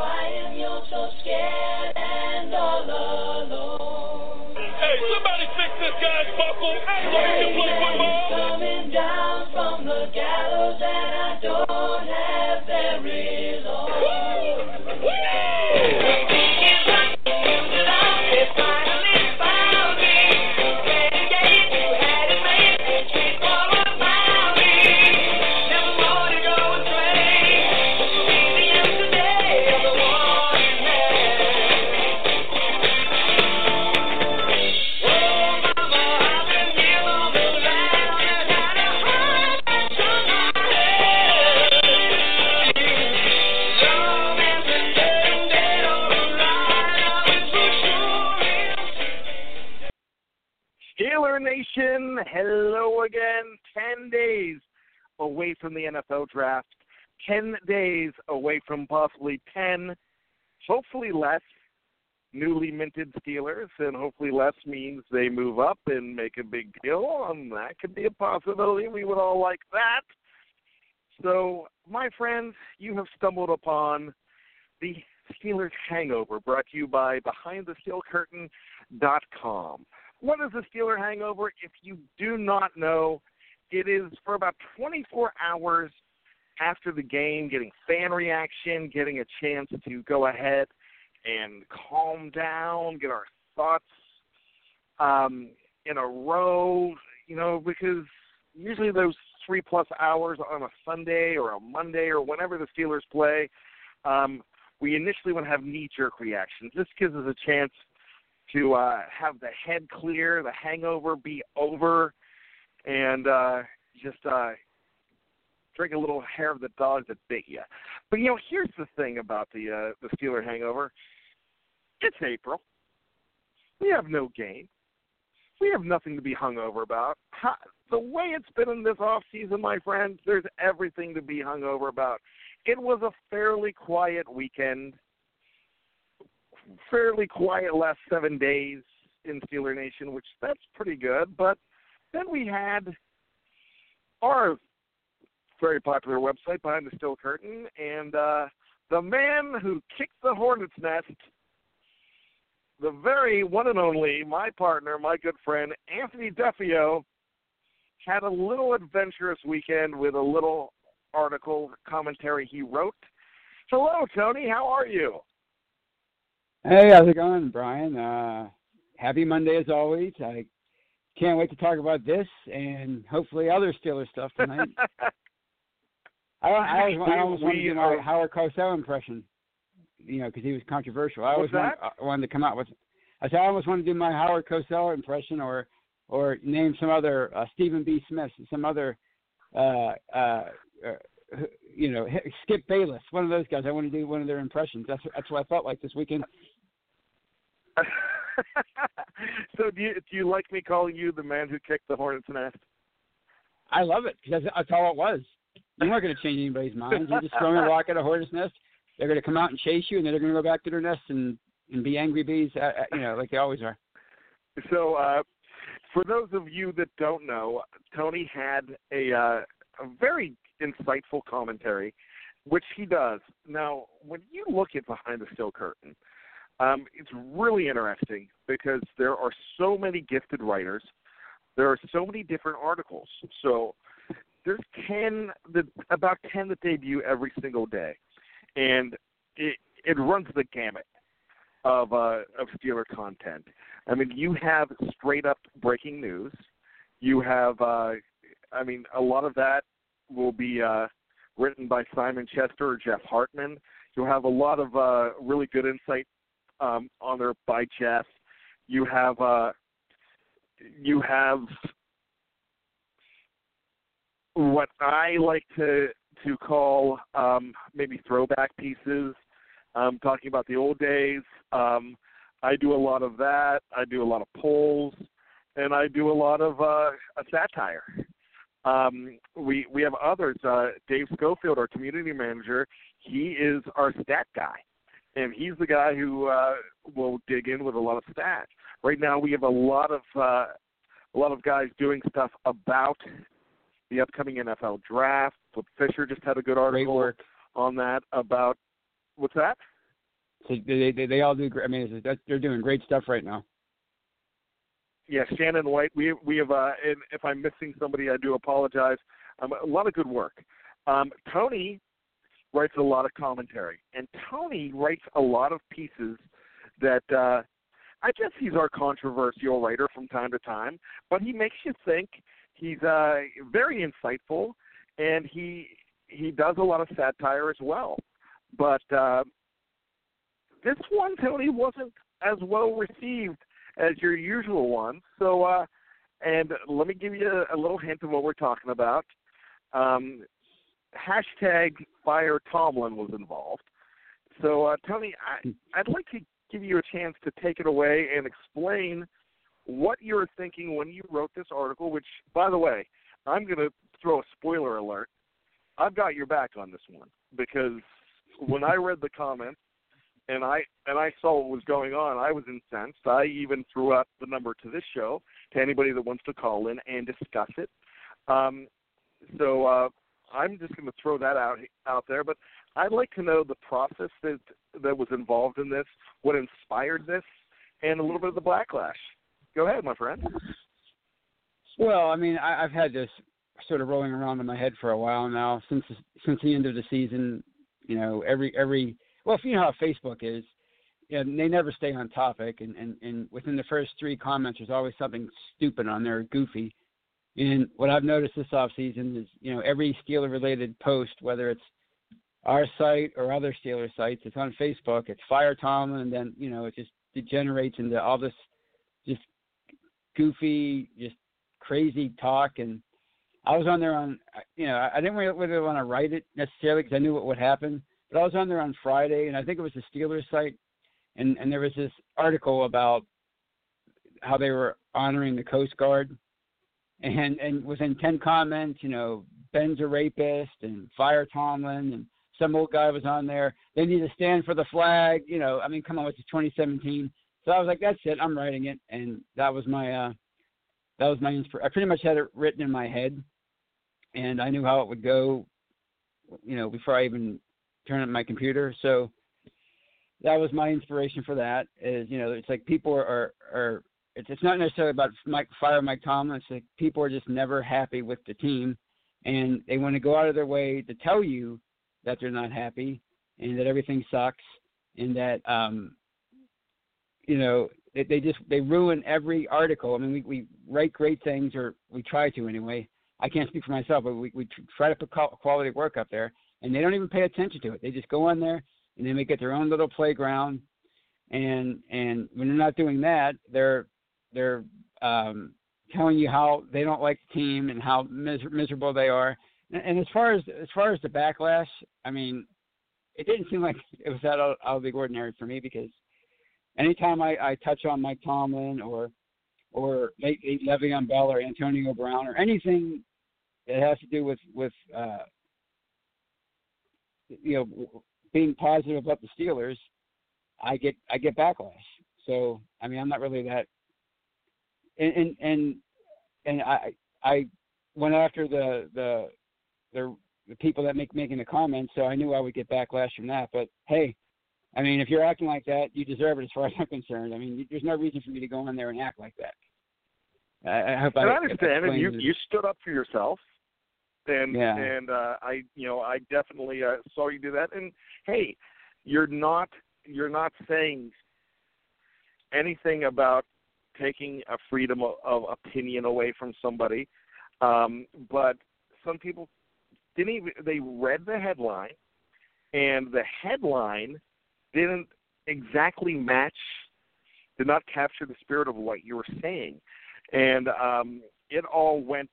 I can you a crying. You're so scared and all alone. Hey, somebody fix this guy's buckle so he can. Coming down from the gallows, 10 days away from the NFL draft, 10 days away from possibly 10, hopefully less newly minted Steelers, and hopefully less means they move up and make a big deal. And that could be a possibility. We would all like that. So, my friends, you have stumbled upon the Steelers Hangover brought to you by BehindTheSteelCurtain.com. What is the Steeler hangover? If you do not know, it is for about 24 hours after the game, getting fan reaction, getting a chance to go ahead and calm down, get our thoughts um, in a row, you know, because usually those three plus hours on a Sunday or a Monday or whenever the Steelers play, um, we initially want to have knee jerk reactions. This gives us a chance to uh, have the head clear, the hangover be over, and uh, just uh, drink a little hair of the dog that bit you. But you know, here's the thing about the uh, the Steeler hangover. It's April. We have no game. We have nothing to be hungover about. How, the way it's been in this off season, my friends, there's everything to be hungover about. It was a fairly quiet weekend fairly quiet last seven days in Steeler Nation, which that's pretty good. But then we had our very popular website behind the steel curtain, and uh, the man who kicked the hornet's nest, the very one and only, my partner, my good friend Anthony Defio, had a little adventurous weekend with a little article commentary he wrote. Hello, Tony. How are you? Hey, how's it going, Brian? Uh, happy Monday as always. I can't wait to talk about this and hopefully other Steelers stuff tonight. I, I, I, I almost want to do my Howard Cosell impression. you know, because he was controversial. I always wanted, I wanted to come out with. I said I almost want to do my Howard Cosell impression, or or name some other uh, Stephen B. Smith, some other, uh, uh, uh, you know, Skip Bayless, one of those guys. I want to do one of their impressions. That's that's what I felt like this weekend. so do you do you like me calling you the man who kicked the hornet's nest? I love it because that's, all it was. You weren't going to change anybody's mind. You're just throwing a rock at a hornet's nest. They're going to come out and chase you, and then they're going to go back to their nest and and be angry bees, uh, uh, you know, like they always are. So, uh, for those of you that don't know, Tony had a uh, a very insightful commentary, which he does. Now, when you look at behind the steel curtain, um, it's really interesting because there are so many gifted writers. There are so many different articles. So there's ten, the, about ten that debut every single day, and it it runs the gamut of uh, of Steeler content. I mean, you have straight up breaking news. You have, uh, I mean, a lot of that will be uh, written by Simon Chester or Jeff Hartman. You'll have a lot of uh, really good insight um, on there by Jeff. You have uh, you have what I like to to call um, maybe throwback pieces, um, talking about the old days. Um, I do a lot of that. I do a lot of polls, and I do a lot of uh, a satire. Um, we we have others. Uh, Dave Schofield, our community manager, he is our stat guy, and he's the guy who uh, will dig in with a lot of stats. Right now, we have a lot of uh, a lot of guys doing stuff about the upcoming NFL draft. Flip Fisher just had a good article on that about what's that? So they they, they all do. I mean, they're doing great stuff right now. Yeah, Shannon White. We we have. Uh, and if I'm missing somebody, I do apologize. Um, a lot of good work. Um, Tony writes a lot of commentary, and Tony writes a lot of pieces that uh, I guess he's our controversial writer from time to time, but he makes you think. He's uh, very insightful, and he he does a lot of satire as well. But uh, this one, Tony, wasn't as well received as your usual one. So, uh, and let me give you a, a little hint of what we're talking about. Um, hashtag Fire Tomlin was involved. So, uh, Tony, I, I'd like to give you a chance to take it away and explain what you were thinking when you wrote this article. Which, by the way, I'm going to throw a spoiler alert. I've got your back on this one because when I read the comments, and I and I saw what was going on. I was incensed. I even threw out the number to this show to anybody that wants to call in and discuss it. Um, so uh, I'm just going to throw that out out there. But I'd like to know the process that that was involved in this, what inspired this, and a little bit of the backlash. Go ahead, my friend. Well, I mean, I, I've had this sort of rolling around in my head for a while now since since the end of the season. You know, every every well, if you know how Facebook is, you know, they never stay on topic, and, and, and within the first three comments, there's always something stupid on there, goofy. And what I've noticed this off season is, you know, every Steeler related post, whether it's our site or other Steeler sites, it's on Facebook. It's Fire Tom, and then you know it just degenerates into all this just goofy, just crazy talk. And I was on there on, you know, I didn't really, want to write it necessarily because I knew what would happen. But I was on there on Friday, and I think it was the Steelers site, and and there was this article about how they were honoring the Coast Guard, and and within ten comments, you know, Ben's a rapist, and Fire Tomlin, and some old guy was on there. They need to stand for the flag. You know, I mean, come on, it's 2017. So I was like, that's it. I'm writing it, and that was my uh, that was my inspiration. I pretty much had it written in my head, and I knew how it would go. You know, before I even turned on my computer. So that was my inspiration for that. Is you know, it's like people are are it's it's not necessarily about Mike fire Mike Tomlin. It's like people are just never happy with the team, and they want to go out of their way to tell you that they're not happy and that everything sucks and that um you know they, they just they ruin every article. I mean, we we write great things, or we try to anyway. I can't speak for myself, but we we try to put quality work up there, and they don't even pay attention to it. They just go on there, and they make it their own little playground. And and when they're not doing that, they're they're um, telling you how they don't like the team and how miser- miserable they are. And, and as far as as far as the backlash, I mean, it didn't seem like it was that out, out of the ordinary for me because anytime I, I touch on Mike Tomlin or or Le'Veon Bell or Antonio Brown or anything that has to do with with uh, you know being positive about the Steelers, I get I get backlash. So I mean I'm not really that and and and, and I I went after the the the the people that make making the comments, so I knew I would get backlash from that. But hey, I mean, if you're acting like that, you deserve it, as far as I'm concerned. I mean, there's no reason for me to go in there and act like that. I, I hope and I, I understand, and you it. you stood up for yourself, and yeah. and uh, I you know I definitely uh, saw you do that. And hey, you're not you're not saying anything about taking a freedom of, of opinion away from somebody, um, but some people didn't even they read the headline, and the headline didn't exactly match, did not capture the spirit of what you were saying, and um, it all went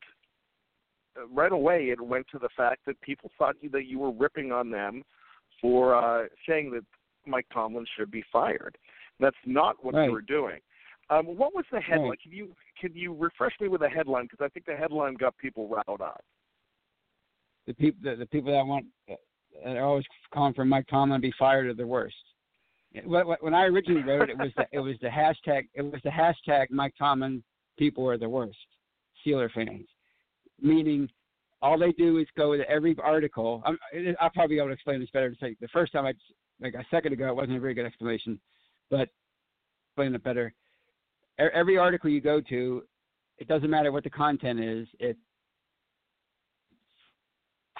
right away. It went to the fact that people thought that you were ripping on them for uh, saying that Mike Tomlin should be fired. That's not what right. you were doing. Um, what was the headline? Right. Can you can you refresh me with the headline because I think the headline got people riled up. The people the, the people that want that are always calling for Mike Tomlin to be fired are the worst. When I originally wrote it, it was the, it was the hashtag it was the hashtag Mike Tomlin people are the worst Steeler fans, meaning all they do is go to every article. I'm, I'll probably be able to explain this better to say the first time I like a second ago it wasn't a very good explanation, but explain it better every article you go to, it doesn't matter what the content is. It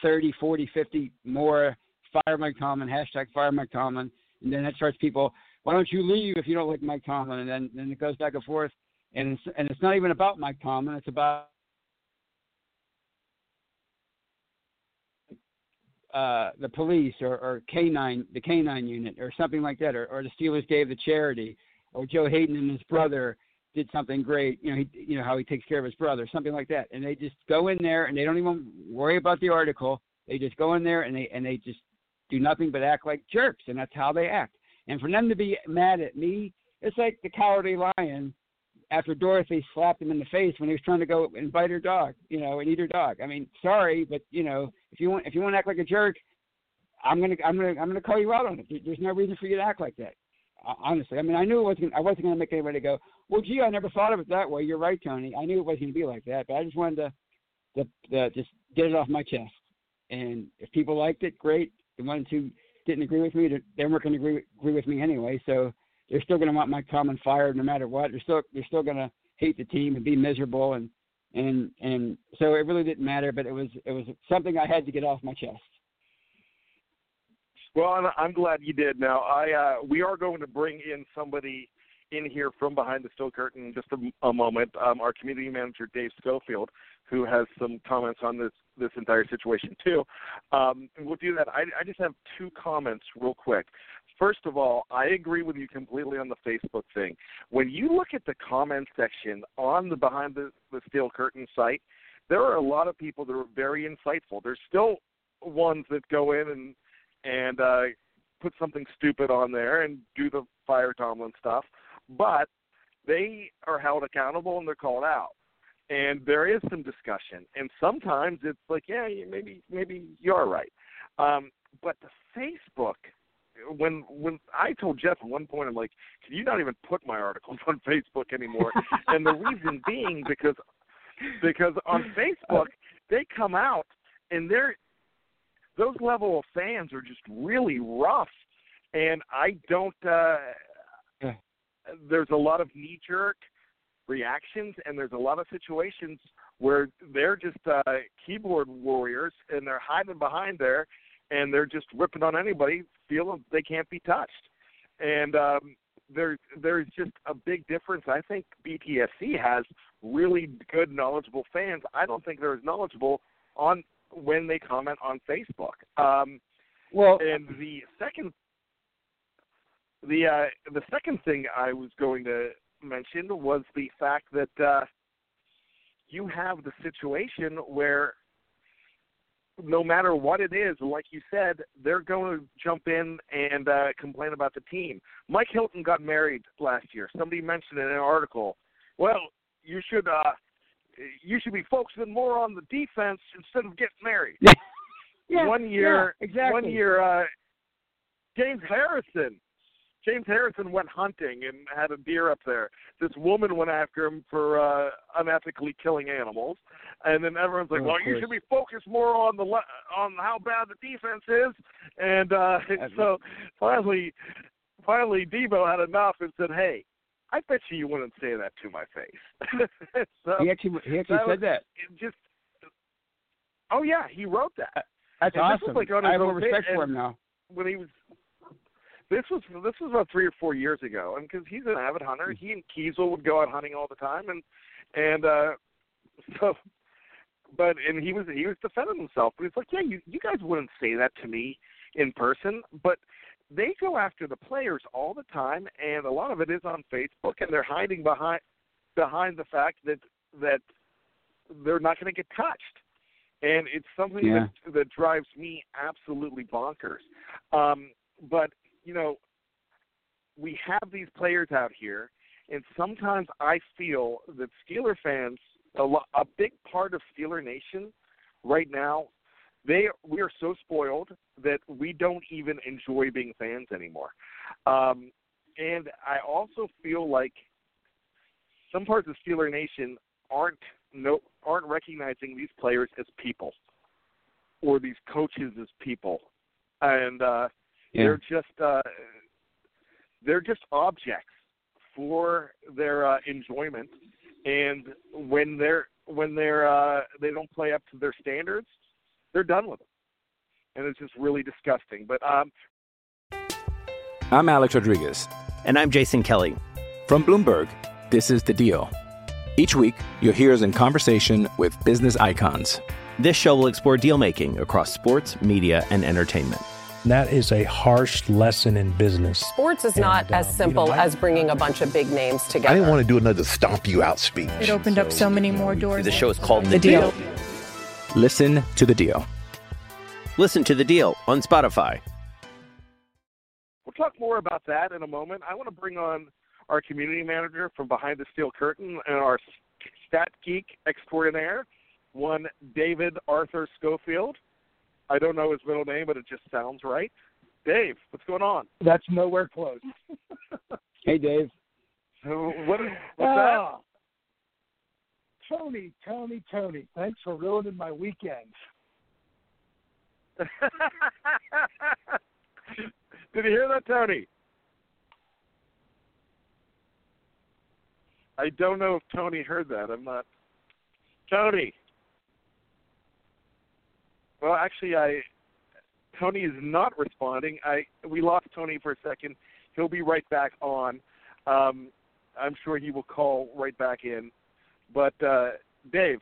30, 40, 50 more fire Mike Tomlin, hashtag fire Mike Tomlin, and then that starts people. Why don't you leave if you don't like Mike Tomlin? And then then it goes back and forth, and it's, and it's not even about Mike Tomlin. It's about uh, the police or, or K9, the K9 unit, or something like that, or, or the Steelers gave the charity, or Joe Haden and his brother did something great. You know, he, you know how he takes care of his brother, something like that. And they just go in there and they don't even worry about the article. They just go in there and they and they just do nothing but act like jerks, and that's how they act. And for them to be mad at me, it's like the cowardly lion after Dorothy slapped him in the face when he was trying to go and bite her dog, you know, and eat her dog. I mean, sorry, but you know, if you want if you want to act like a jerk, I'm gonna I'm gonna I'm gonna call you out on it. There's no reason for you to act like that honestly. I mean, I knew it wasn't. I wasn't to make anybody go, "Well, gee, I never thought of it that way." You're right, Tony. I knew it wasn't going to be like that, but I just wanted to, to, to just get it off my chest. And if people liked it, great. The ones who didn't agree with me, they weren't going to agree, agree with me anyway. So they're still going to want Mike Tomlin fired no matter what. They're still they're still going to hate the team and be miserable and and and so it really didn't matter. But it was it was something I had to get off my chest. Well, I'm glad you did. Now, I uh, we are going to bring in somebody in here from behind the steel curtain in just a, a moment. Um, our community manager Dave Schofield, who has some comments on this this entire situation too. Um, we'll do that. I, I just have two comments real quick. First of all, I agree with you completely on the Facebook thing. When you look at the comment section on the behind the, the steel curtain site, there are a lot of people that are very insightful. There's still ones that go in and and uh, put something stupid on there and do the fire Tomlin stuff, but they are held accountable and they're called out. And there is some discussion, and sometimes it's like, yeah, maybe maybe you're right. Um, but the Facebook, when when I told Jeff at one point, I'm like, can you not even put my articles on Facebook anymore? and the reason being because because on Facebook they come out and they're those level of fans are just really rough, and I don't. Uh. There's a lot of knee jerk reactions, and there's a lot of situations where they're just uh, keyboard warriors, and they're hiding behind there, and they're just ripping on anybody, feeling they can't be touched, and. um there's there's just a big difference. I think BTSC has really good, knowledgeable fans. I don't think they're as knowledgeable on when they comment on Facebook. Um, well, and the second the uh, the second thing I was going to mention was the fact that uh, you have the situation where no matter what it is, like you said, they're going to jump in and uh, complain about the team. Mike Hilton got married last year. Somebody mentioned in an article, well, you should uh, you should be focusing more on the defense instead of getting married. Yeah, one year, yeah, exactly. one year, uh, James Harrison. James Harrison went hunting and had a deer up there. This woman went after him for uh, unethically killing animals, and then everyone's like, Oh, "Well, you should be focused more on the le- on how bad the defense is." And uh, so finally, finally, Deebo had enough and said, "Hey, I bet you you wouldn't say that to my face." so He actually he actually that said was- that. just oh yeah, he wrote that. That's And awesome. like I have own respect for him now. When he was this was this was about three or four years ago, and because he's an avid hunter, he and Keisel would go out hunting all the time, and and uh so. But and he was he was defending himself, but he's like, yeah, you you guys wouldn't say that to me in person, but they go after the players all the time, and a lot of it is on Facebook, and they're hiding behind behind the fact that that they're not going to get touched, and it's something Yeah. that that drives me absolutely bonkers. Um, but you know, we have these players out here, and sometimes I feel that Steeler fans, a, lo- a big part of Steeler Nation right now, they we are so spoiled that we don't even enjoy being fans anymore. Um, and I also feel like some parts of Steeler Nation aren't no aren't recognizing these players as people or these coaches as people, and uh, Yeah. they're just uh, they're just objects for their uh, enjoyment. And when they're when they're uh, they don't play up to their standards, they're done with them, and it's just really disgusting. But um, I'm Alex Rodriguez. And I'm Jason Kelly. From Bloomberg, this is The Deal. Each week, you'll hear us in conversation with business icons. This show will explore deal making across sports, media, and entertainment. That is a harsh lesson in business. Sports is not And, as um, you simple know, I- as bringing a bunch of big names together. I didn't want to do another stomp you out speech. It opened up so many more doors. The show is called The, The Deal. Listen to The Deal. Listen to The Deal on Spotify. We'll talk more about that in a moment. I want to bring on our community manager from behind the steel curtain and our stat geek extraordinaire, one David Arthur Schofield. I don't know his middle name, but it just sounds right. Dave, what's going on? That's nowhere close. Hey, Dave. So what is what's Ah. Tony, Tony, Tony, thanks for ruining my weekend. Did you hear that, Tony? I don't know if Tony heard that. I'm not. Tony. Well, actually, I. Tony is not responding. I we lost Tony for a second. He'll be right back on. Um, I'm sure he will call right back in. But uh, Dave,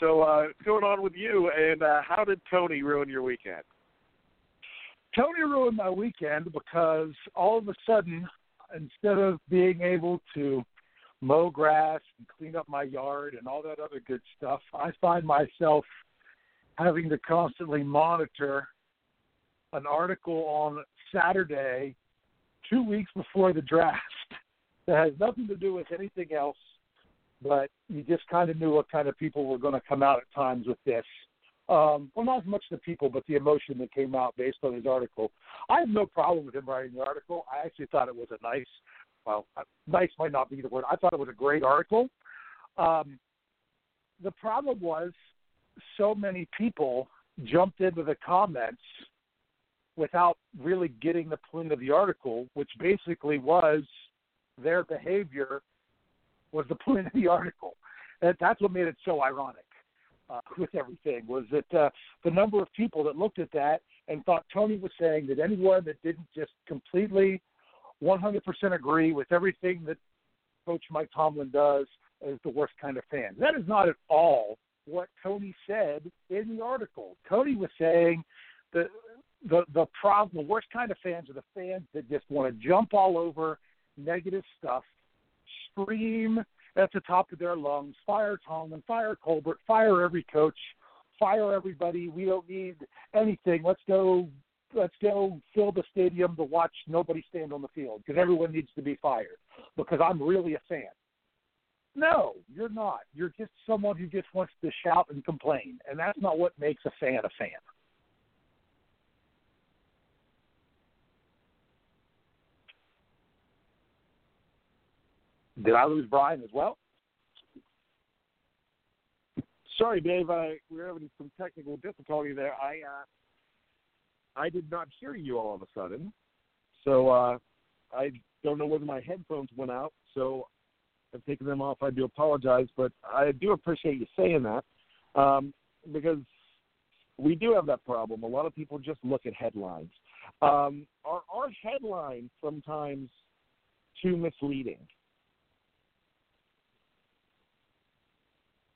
so uh, what's going on with you? And uh, how did Tony ruin your weekend? Tony ruined my weekend because all of a sudden, instead of being able to mow grass and clean up my yard and all that other good stuff, I find myself having to constantly monitor an article on Saturday, two weeks before the draft, that has nothing to do with anything else, but you just kind of knew what kind of people were going to come out at times with this. Um, well, not as much the people, but the emotion that came out based on his article. I have no problem with him writing the article. I actually thought it was a nice, well, uh, nice might not be the word. I thought it was a great article. Um, the problem was so many people jumped into the comments without really getting the point of the article, which basically was their behavior was the point of the article. And that's what made it so ironic uh, with everything was that uh, the number of people that looked at that and thought Tony was saying that anyone that didn't just completely 100% agree with everything that Coach Mike Tomlin does is the worst kind of fan. That is not at all what Tony said in the article. Tony was saying that the the problem, the worst kind of fans are the fans that just want to jump all over negative stuff, scream at the top of their lungs, fire Tomlin, fire Colbert, fire every coach, fire everybody. We don't need anything. Let's go. Let's go fill the stadium to watch nobody stand on the field because everyone needs to be fired because I'm really a fan. No, you're not. You're just someone who just wants to shout and complain, and that's not what makes a fan a fan. Did I lose Brian as well? Sorry, Dave. I, we were having some technical difficulty there. I uh, I did not hear you all of a sudden, so uh, I don't know whether my headphones went out. So I've taken them off. I do apologize, but I do appreciate you saying that um, because we do have that problem. A lot of people just look at headlines. Um, are our headlines sometimes too misleading?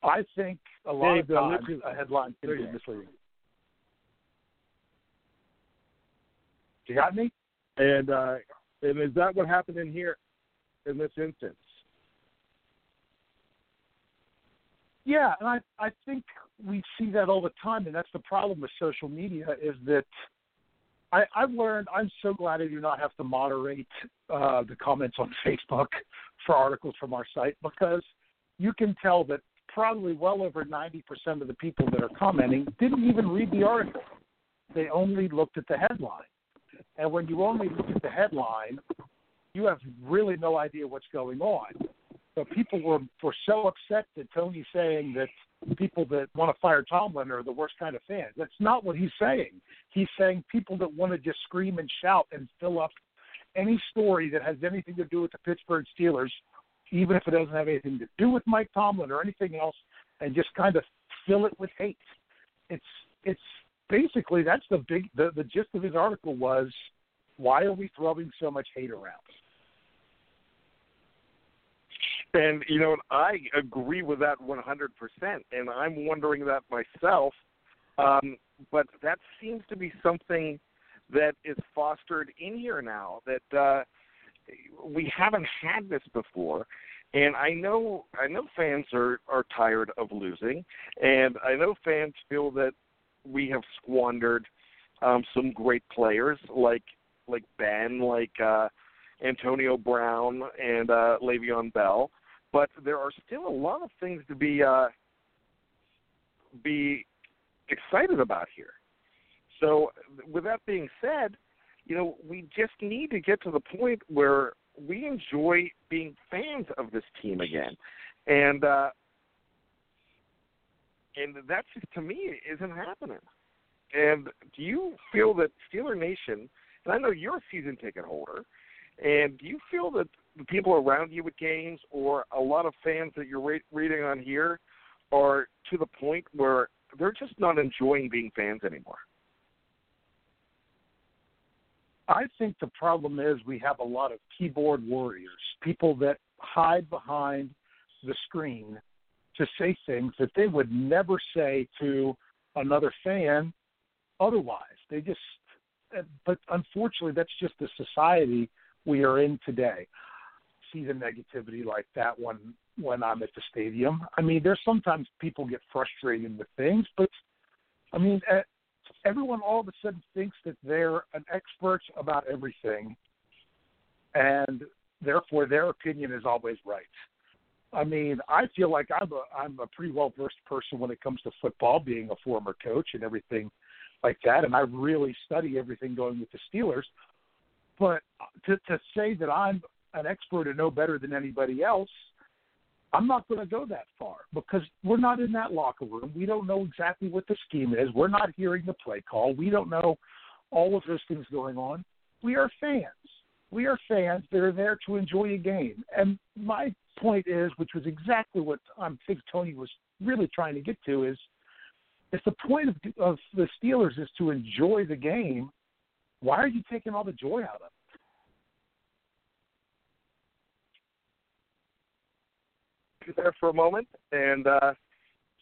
I think a lot Dave, of times a headline can be misleading. You got me? And uh, and is that what happened in here in this instance? Yeah, and I I think we see that all the time, and that's the problem with social media is that I I've learned. I'm so glad I do not have to moderate uh, the comments on Facebook for articles from our site because you can tell that probably well over 90% of the people that are commenting didn't even read the article. They only looked at the headline. And when you only look at the headline, you have really no idea what's going on. So people were, were so upset that Tony's saying that people that want to fire Tomlin are the worst kind of fans. That's not what he's saying. He's saying people that want to just scream and shout and fill up any story that has anything to do with the Pittsburgh Steelers even if it doesn't have anything to do with Mike Tomlin or anything else, and just kind of fill it with hate. It's it's basically that's the big the, the gist of his article was why are we throwing so much hate around? And you know, I agree with that 100%, and I'm wondering that myself. Um, but that seems to be something that is fostered in here now. That uh, we haven't had this before and I know I know fans are are tired of losing and I know fans feel that we have squandered um some great players like like Ben like uh Antonio Brown and uh Le'Veon Bell but there are still a lot of things to be uh be excited about here. So with that being said, you know, we just need to get to the point where we enjoy being fans of this team again, and uh, and that just to me isn't happening. And do you feel that Steeler Nation? And I know you're a season ticket holder, and do you feel that the people around you at games or a lot of fans that you're re- reading on here are to the point where they're just not enjoying being fans anymore? I think the problem is we have a lot of keyboard warriors, people that hide behind the screen to say things that they would never say to another fan otherwise. They just, but unfortunately, that's just the society we are in today. See the negativity like that when when I'm at the stadium. I mean, there's sometimes people get frustrated with things, but I mean, everyone all of a sudden thinks that they're an expert about everything, and therefore their opinion is always right. I mean, I feel like I'm a I'm a pretty well versed person when it comes to football, being a former coach and everything like that, and I really study everything going with the Steelers. But uh, to to say that I'm an expert and know better than anybody else, I'm not going to go that far because we're not in that locker room. We don't know exactly what the scheme is. We're not hearing the play call. We don't know all of those things going on. We are fans. We are fans that are there to enjoy a game. And my point is, which was exactly what I think Tony was really trying to get to, is if the point of, of the Steelers is to enjoy the game, why are you taking all the joy out of it? There for a moment, and uh,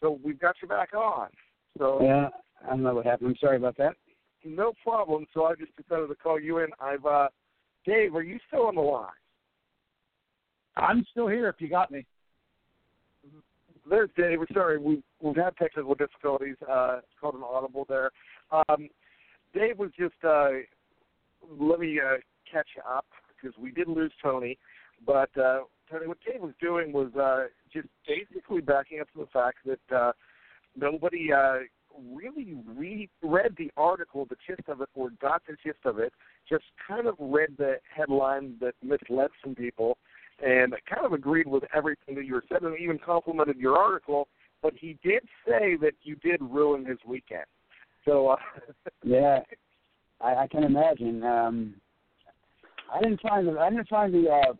so we've got you back on. So yeah, I don't know what happened. I'm sorry about that. no problem. So I just decided to call you in. I've uh, Dave, are you still on the line? I'm still here. If you got me. There's Dave. We're sorry. We we've had technical difficulties. Uh, it's called an audible there. Um, Dave was just uh, let me uh, catch up because we did lose Tony, but uh, Tony, what Dave was doing was uh, just basically backing up to the fact that uh, nobody uh, really re- read the article, the gist of it, or got the gist of it. Just kind of read the headline that misled some people, and kind of agreed with everything that you were saying, and even complimented your article. But he did say that you did ruin his weekend. So uh, yeah, I, I can imagine. Um, I didn't find the I didn't find the uh,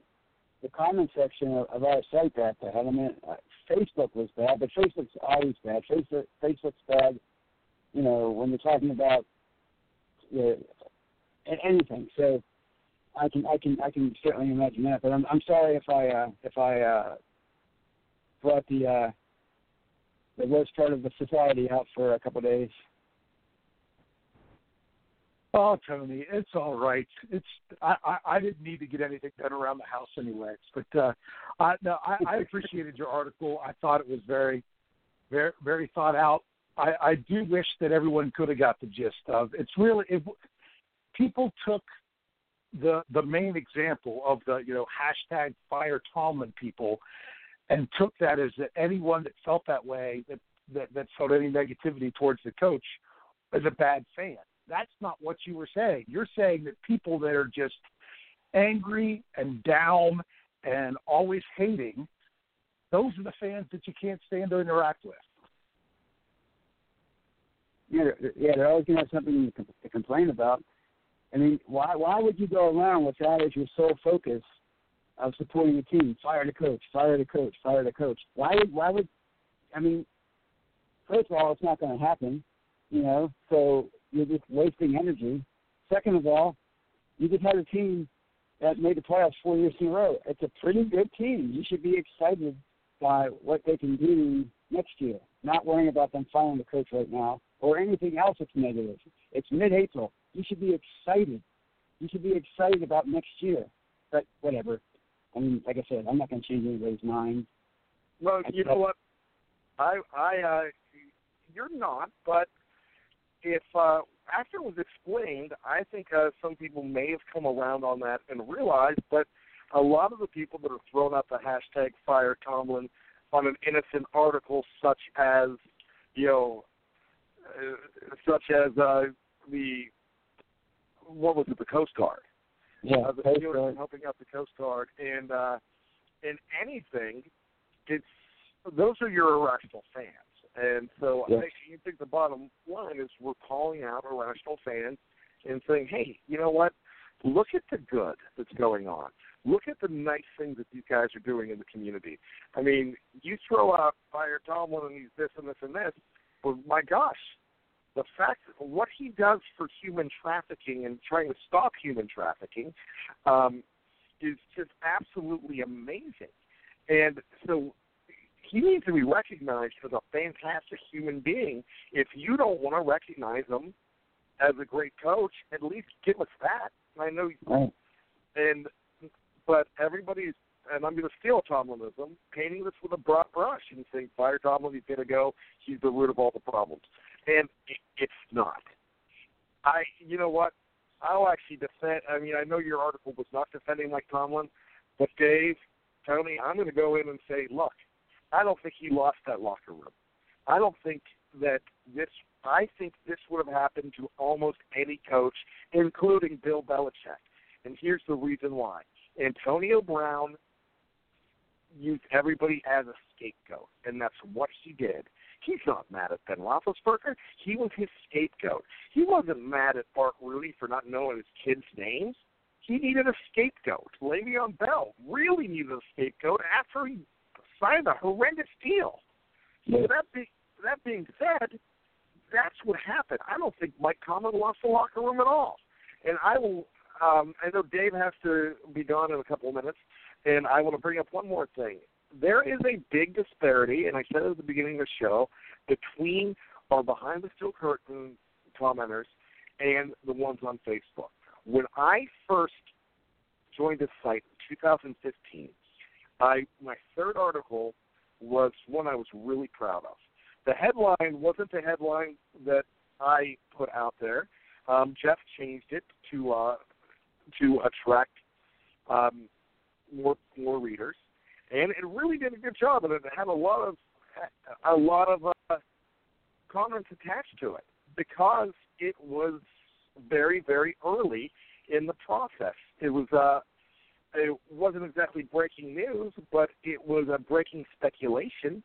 the comment section of, of our site that bad. I mean, uh, Facebook was bad, but Facebook's always bad. Facebook Facebook's bad. You know, when you're talking about you know, anything. So I can I can I can certainly imagine that. But I'm I'm sorry if I uh, if I uh, brought the uh, the worst part of the society out for a couple of days. Oh, Tony, it's all right. It's I, I I didn't need to get anything done around the house anyways. But uh I no, I, I appreciated your article. I thought it was very very very thought out. I, I do wish that everyone could have got the gist of it's really it, people took the the main example of the you know hashtag fire Tomlin people and took that as that anyone that felt that way that that, that felt any negativity towards the coach is a bad fan that's not what you were saying. You're saying that people that are just angry and down and always hating, those are the fans that you can't stand to interact with. Yeah, yeah, they're always to have something to complain about. I mean, why why would you go around with that as your sole focus of supporting the team? Fire the coach, fire the coach, fire the coach. Why would why would I mean? First of all, it's not going to happen, you know. So you're just wasting energy. Second of all, you just had a team that made the playoffs four years in a row. It's a pretty good team. You should be excited by what they can do next year, not worrying about them firing the coach right now or anything else that's negative. It's mid-April. You should be excited. You should be excited about next year. But whatever. I mean, like I said, I'm not going to change anybody's mind. Well, you know what? I, I, uh, you're not, but if uh, after it was explained, I think uh, some people may have come around on that and realized that a lot of the people that have thrown out the hashtag Fire Tomlin on an innocent article, such as you know, uh, such as uh, the what was it, the Coast Guard? Yeah, uh, the Coast Guard. helping out the Coast Guard, and uh, in anything, it's those are your irrational fans. And so yes. I think, you think the bottom line is we're calling out irrational fans and saying, hey, you know what? Look at the good that's going on. Look at the nice things that these guys are doing in the community. I mean, you throw out Fire Tomlin and he's this and this and this, but my gosh, the fact what he does for human trafficking and trying to stop human trafficking um, is just absolutely amazing. And so he needs to be recognized as a fantastic human being. If you don't want to recognize him as a great coach, at least give us that. I know, right. and but everybody's and I'm going to steal Tomlinism, painting this with a broad brush and saying fire Tomlin, he's going to go, he's the root of all the problems, and it, it's not. I, you know what? I'll actually defend. I mean, I know your article was not defending Mike Tomlin, but Dave, Tony, I'm going to go in and say, look, I don't think he lost that locker room. I don't think that this. I think this would have happened to almost any coach, including Bill Belichick. And here's the reason why: Antonio Brown used everybody as a scapegoat, and that's what he did. He's not mad at Ben Roethlisberger. He was his scapegoat. He wasn't mad at Art Rooney for not knowing his kids' names. He needed a scapegoat. Le'Veon Bell really needed a scapegoat after he signed a horrendous deal. So that be, that being said, that's what happened. I don't think Mike Tomlin lost the locker room at all. And I will. Um, I know Dave has to be gone in a couple of minutes, and I want to bring up one more thing. There is a big disparity, and I said it at the beginning of the show, between our behind the steel curtain commenters and the ones on Facebook. When I first joined this site in 2015, I my third article was one I was really proud of. The headline wasn't the headline that I put out there. Um, Jeff changed it to uh, to attract um, more more readers, and it really did a good job. And it had a lot of a lot of uh, comments attached to it because it was very very early in the process. It was uh, it wasn't exactly breaking news, but it was a breaking speculation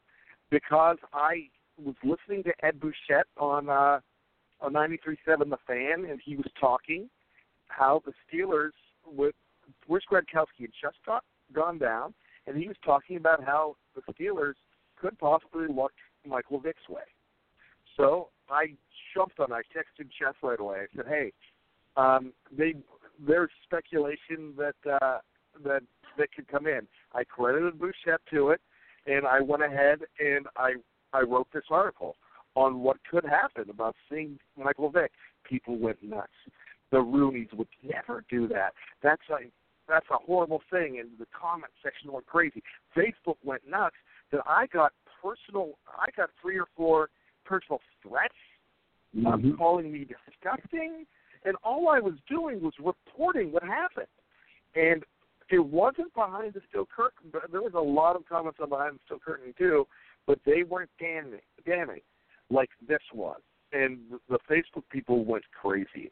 because I was listening to Ed Bouchette on uh, on 93.7 The Fan, and he was talking how the Steelers with Bruce Gradkowski had just got gone down, and he was talking about how the Steelers could possibly look Michael Vick's way. So I jumped on. I texted Jeff right away. I said, "Hey, um, they there's speculation that uh, that that could come in." I credited Bouchette to it, and I went ahead and I I wrote this article on what could happen about seeing Michael Vick. People went nuts. The Rooneys would never do that. That's a that's a horrible thing, and the comment section went crazy. Facebook went nuts. That I got personal. I got three or four personal threats mm-hmm. um, calling me disgusting, and all I was doing was reporting what happened. And it wasn't behind the steel curtain. But there was a lot of comments on behind the steel curtain too, but they weren't damning, damning like this was. And the Facebook people went crazy.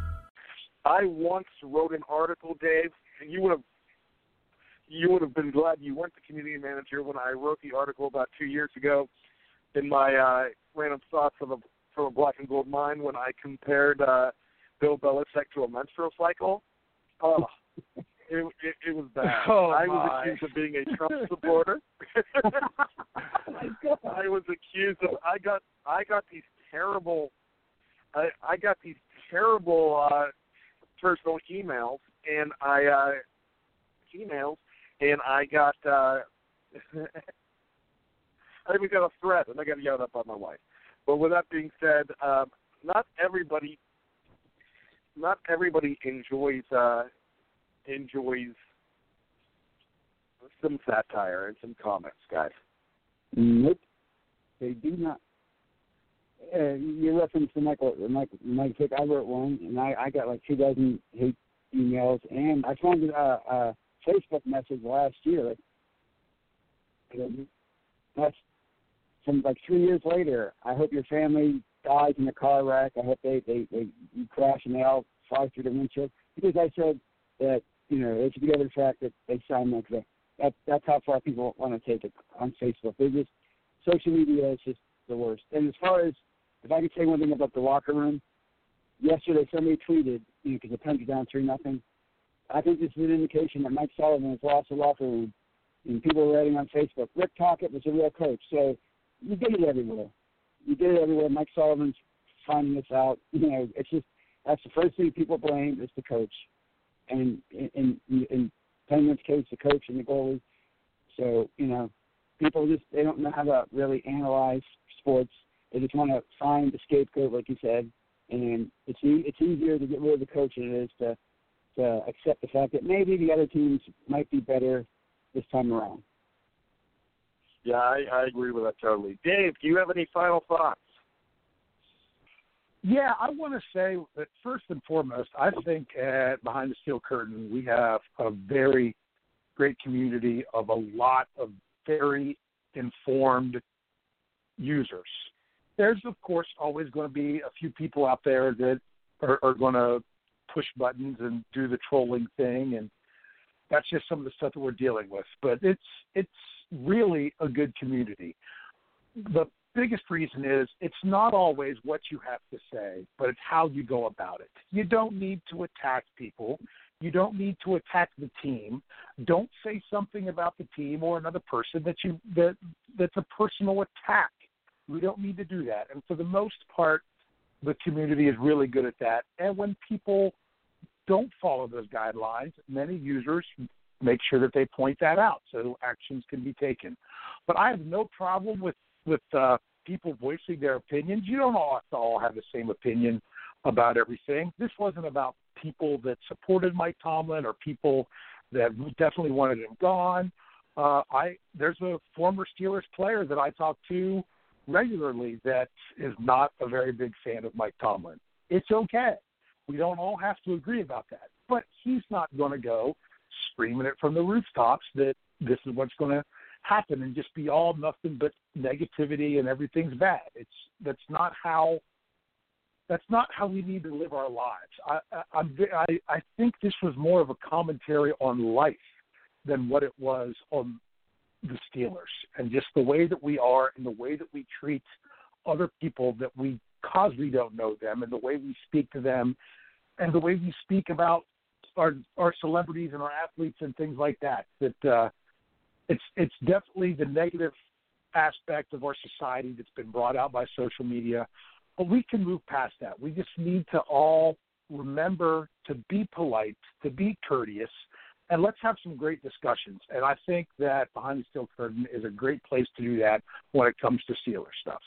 I once wrote an article, Dave, and you would have you would have been glad you weren't the community manager when I wrote the article about two years ago in my uh, random thoughts of a from a black and gold mine when I compared uh, Bill Belichick to a menstrual cycle. Oh, it, it, it was bad. Oh, I was my. accused of being a Trump supporter. I was accused of. I got. I got these terrible. I I got these terrible uh, personal emails, and I uh, emails, and I got. Uh, I even got a threat, and I got yelled at by my wife. But with that being said, um, not everybody, not everybody enjoys uh, enjoys some satire and some comments, guys. Nope, they do not. Uh, you referenced the Michael, the Mike, Vick. I wrote one, and I, I got like two dozen hate emails, and I found a, a Facebook message last year. That's from like three years later. I hope your family dies in a car wreck. I hope they they they you crash and they all fly through the windshield. Because I said that you know it's the fact that they signed Mike Vick. That that's how far people want to take it on Facebook. They just social media is just the worst. And as far as if I could say one thing about the locker room, yesterday somebody tweeted, you know, because the Pens are down three nothing. I think this is an indication that Mike Sullivan has lost the locker room. And people are writing on Facebook, Rick Tocchet was a real coach. So you get it everywhere. You get it everywhere. Mike Sullivan's finding this out. You know, it's just that's the first thing people blame is the coach, and in in, in Penguins' case, the coach and the goalie. So you know, people just they don't know how to really analyze sports. They just want to find the scapegoat, like you said, and it's e- it's easier to get rid of the coach than it is to to accept the fact that maybe the other teams might be better this time around. Yeah, I, I agree with that totally. Dave, do you have any final thoughts? Yeah, I want to say that first and foremost, I think at Behind the Steel Curtain, we have a very great community of a lot of very informed users. There's, of course, always going to be a few people out there that are, are going to push buttons and do the trolling thing, and that's just some of the stuff that we're dealing with. But it's it's really a good community. The biggest reason is it's not always what you have to say, but it's how you go about it. You don't need to attack people. You don't need to attack the team. Don't say something about the team or another person that you that that's a personal attack. We don't need to do that. And for the most part, the community is really good at that. And when people don't follow those guidelines, many users make sure that they point that out so actions can be taken. But I have no problem with with uh, people voicing their opinions. You don't all have to all have the same opinion about everything. This wasn't about people that supported Mike Tomlin or people that definitely wanted him gone. Uh, I there's a former Steelers player that I talk to regularly that is not a very big fan of Mike Tomlin. It's okay. We don't all have to agree about that. But he's not going to go screaming it from the rooftops that this is what's going to happen and just be all nothing but negativity and everything's bad. It's that's not how that's not how we need to live our lives. I, I, I'm, I, I think this was more of a commentary on life than what it was on the Steelers and just the way that we are and the way that we treat other people that we cause we don't know them and the way we speak to them and the way we speak about our our celebrities and our athletes and things like that that uh it's it's definitely the negative aspect of our society that's been brought out by social media but we can move past that. We just need to all remember to be polite, to be courteous, and let's have some great discussions. And I think that Behind the Steel Curtain is a great place to do that when it comes to Steelers stuff.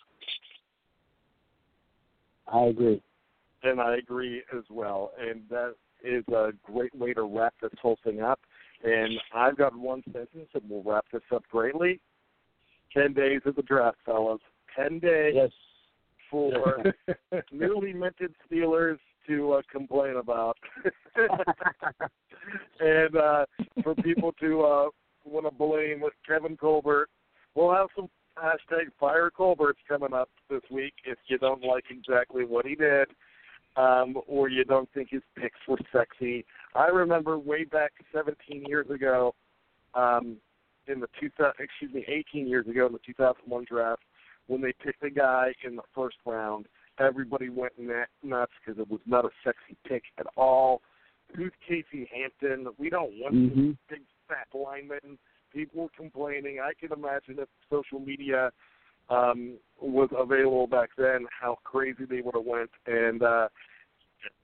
I agree. And I agree as well. And that is a great way to wrap this whole thing up. And I've got one sentence, and we'll wrap this up greatly. Ten days of the draft, fellas. Ten days. Yes for newly minted Steelers to uh, complain about, and uh, for people to uh, want to blame Kevin Colbert. We'll have some hashtag Fire Colbert's coming up this week if you don't like exactly what he did. Um, or you don't think his picks were sexy. I remember way back 17 years ago, um, in the 2000, excuse me, 18 years ago in the 2001 draft, when they picked a guy in the first round, everybody went nuts because it was not a sexy pick at all. Who's Casey Hampton? We don't want mm-hmm. big fat lineman. People complaining. I can imagine if social media um, was available back then, how crazy they would have went. And uh,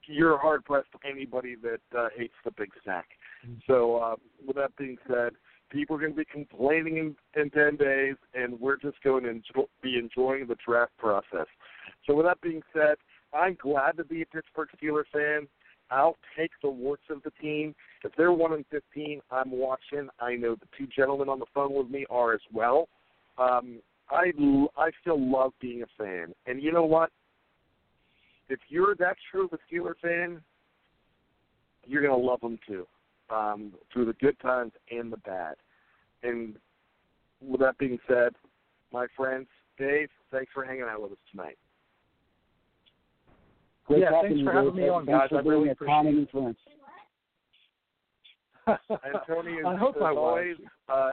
you're hard pressed to anybody that uh, hates the Big Snack. Mm-hmm. So, uh, with that being said, people are going to be complaining in, in 10 days, and we're just going to enjoy, be enjoying the draft process. So, with that being said, I'm glad to be a Pittsburgh Steelers fan. I'll take the warts of the team. If they're 1 and 15, I'm watching. I know the two gentlemen on the phone with me are as well. Um, I, I still love being a fan. And you know what? If you're that true of a Steeler fan, you're going to love them too um, through the good times and the bad. And with that being said, my friends, Dave, thanks for hanging out with us tonight. Great yeah, thanks for having me on, guys. I really a calming influence. and Tony, I hope I always, uh,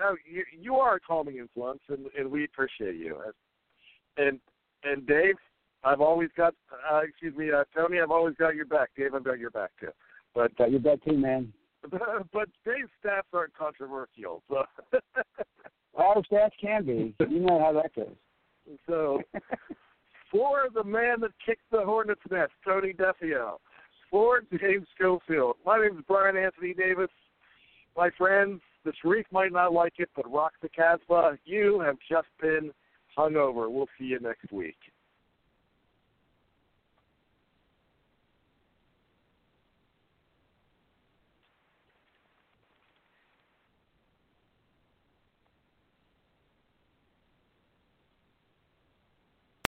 no, you, you are a calming influence, and, and we appreciate you. And and Dave, I've always got, uh, excuse me, uh, Tony, I've always got your back. Dave, I've got your back too. But got your back too, man. but Dave's stats aren't controversial, so. All stats can be. You know how that goes. So, for the man that kicked the hornet's nest, Tony Defeo. For James Schofield. My name is Brian Anthony Davis. My friends, the Sharif might not like it, but rock the Casbah. You have just been hung over. We'll see you next week.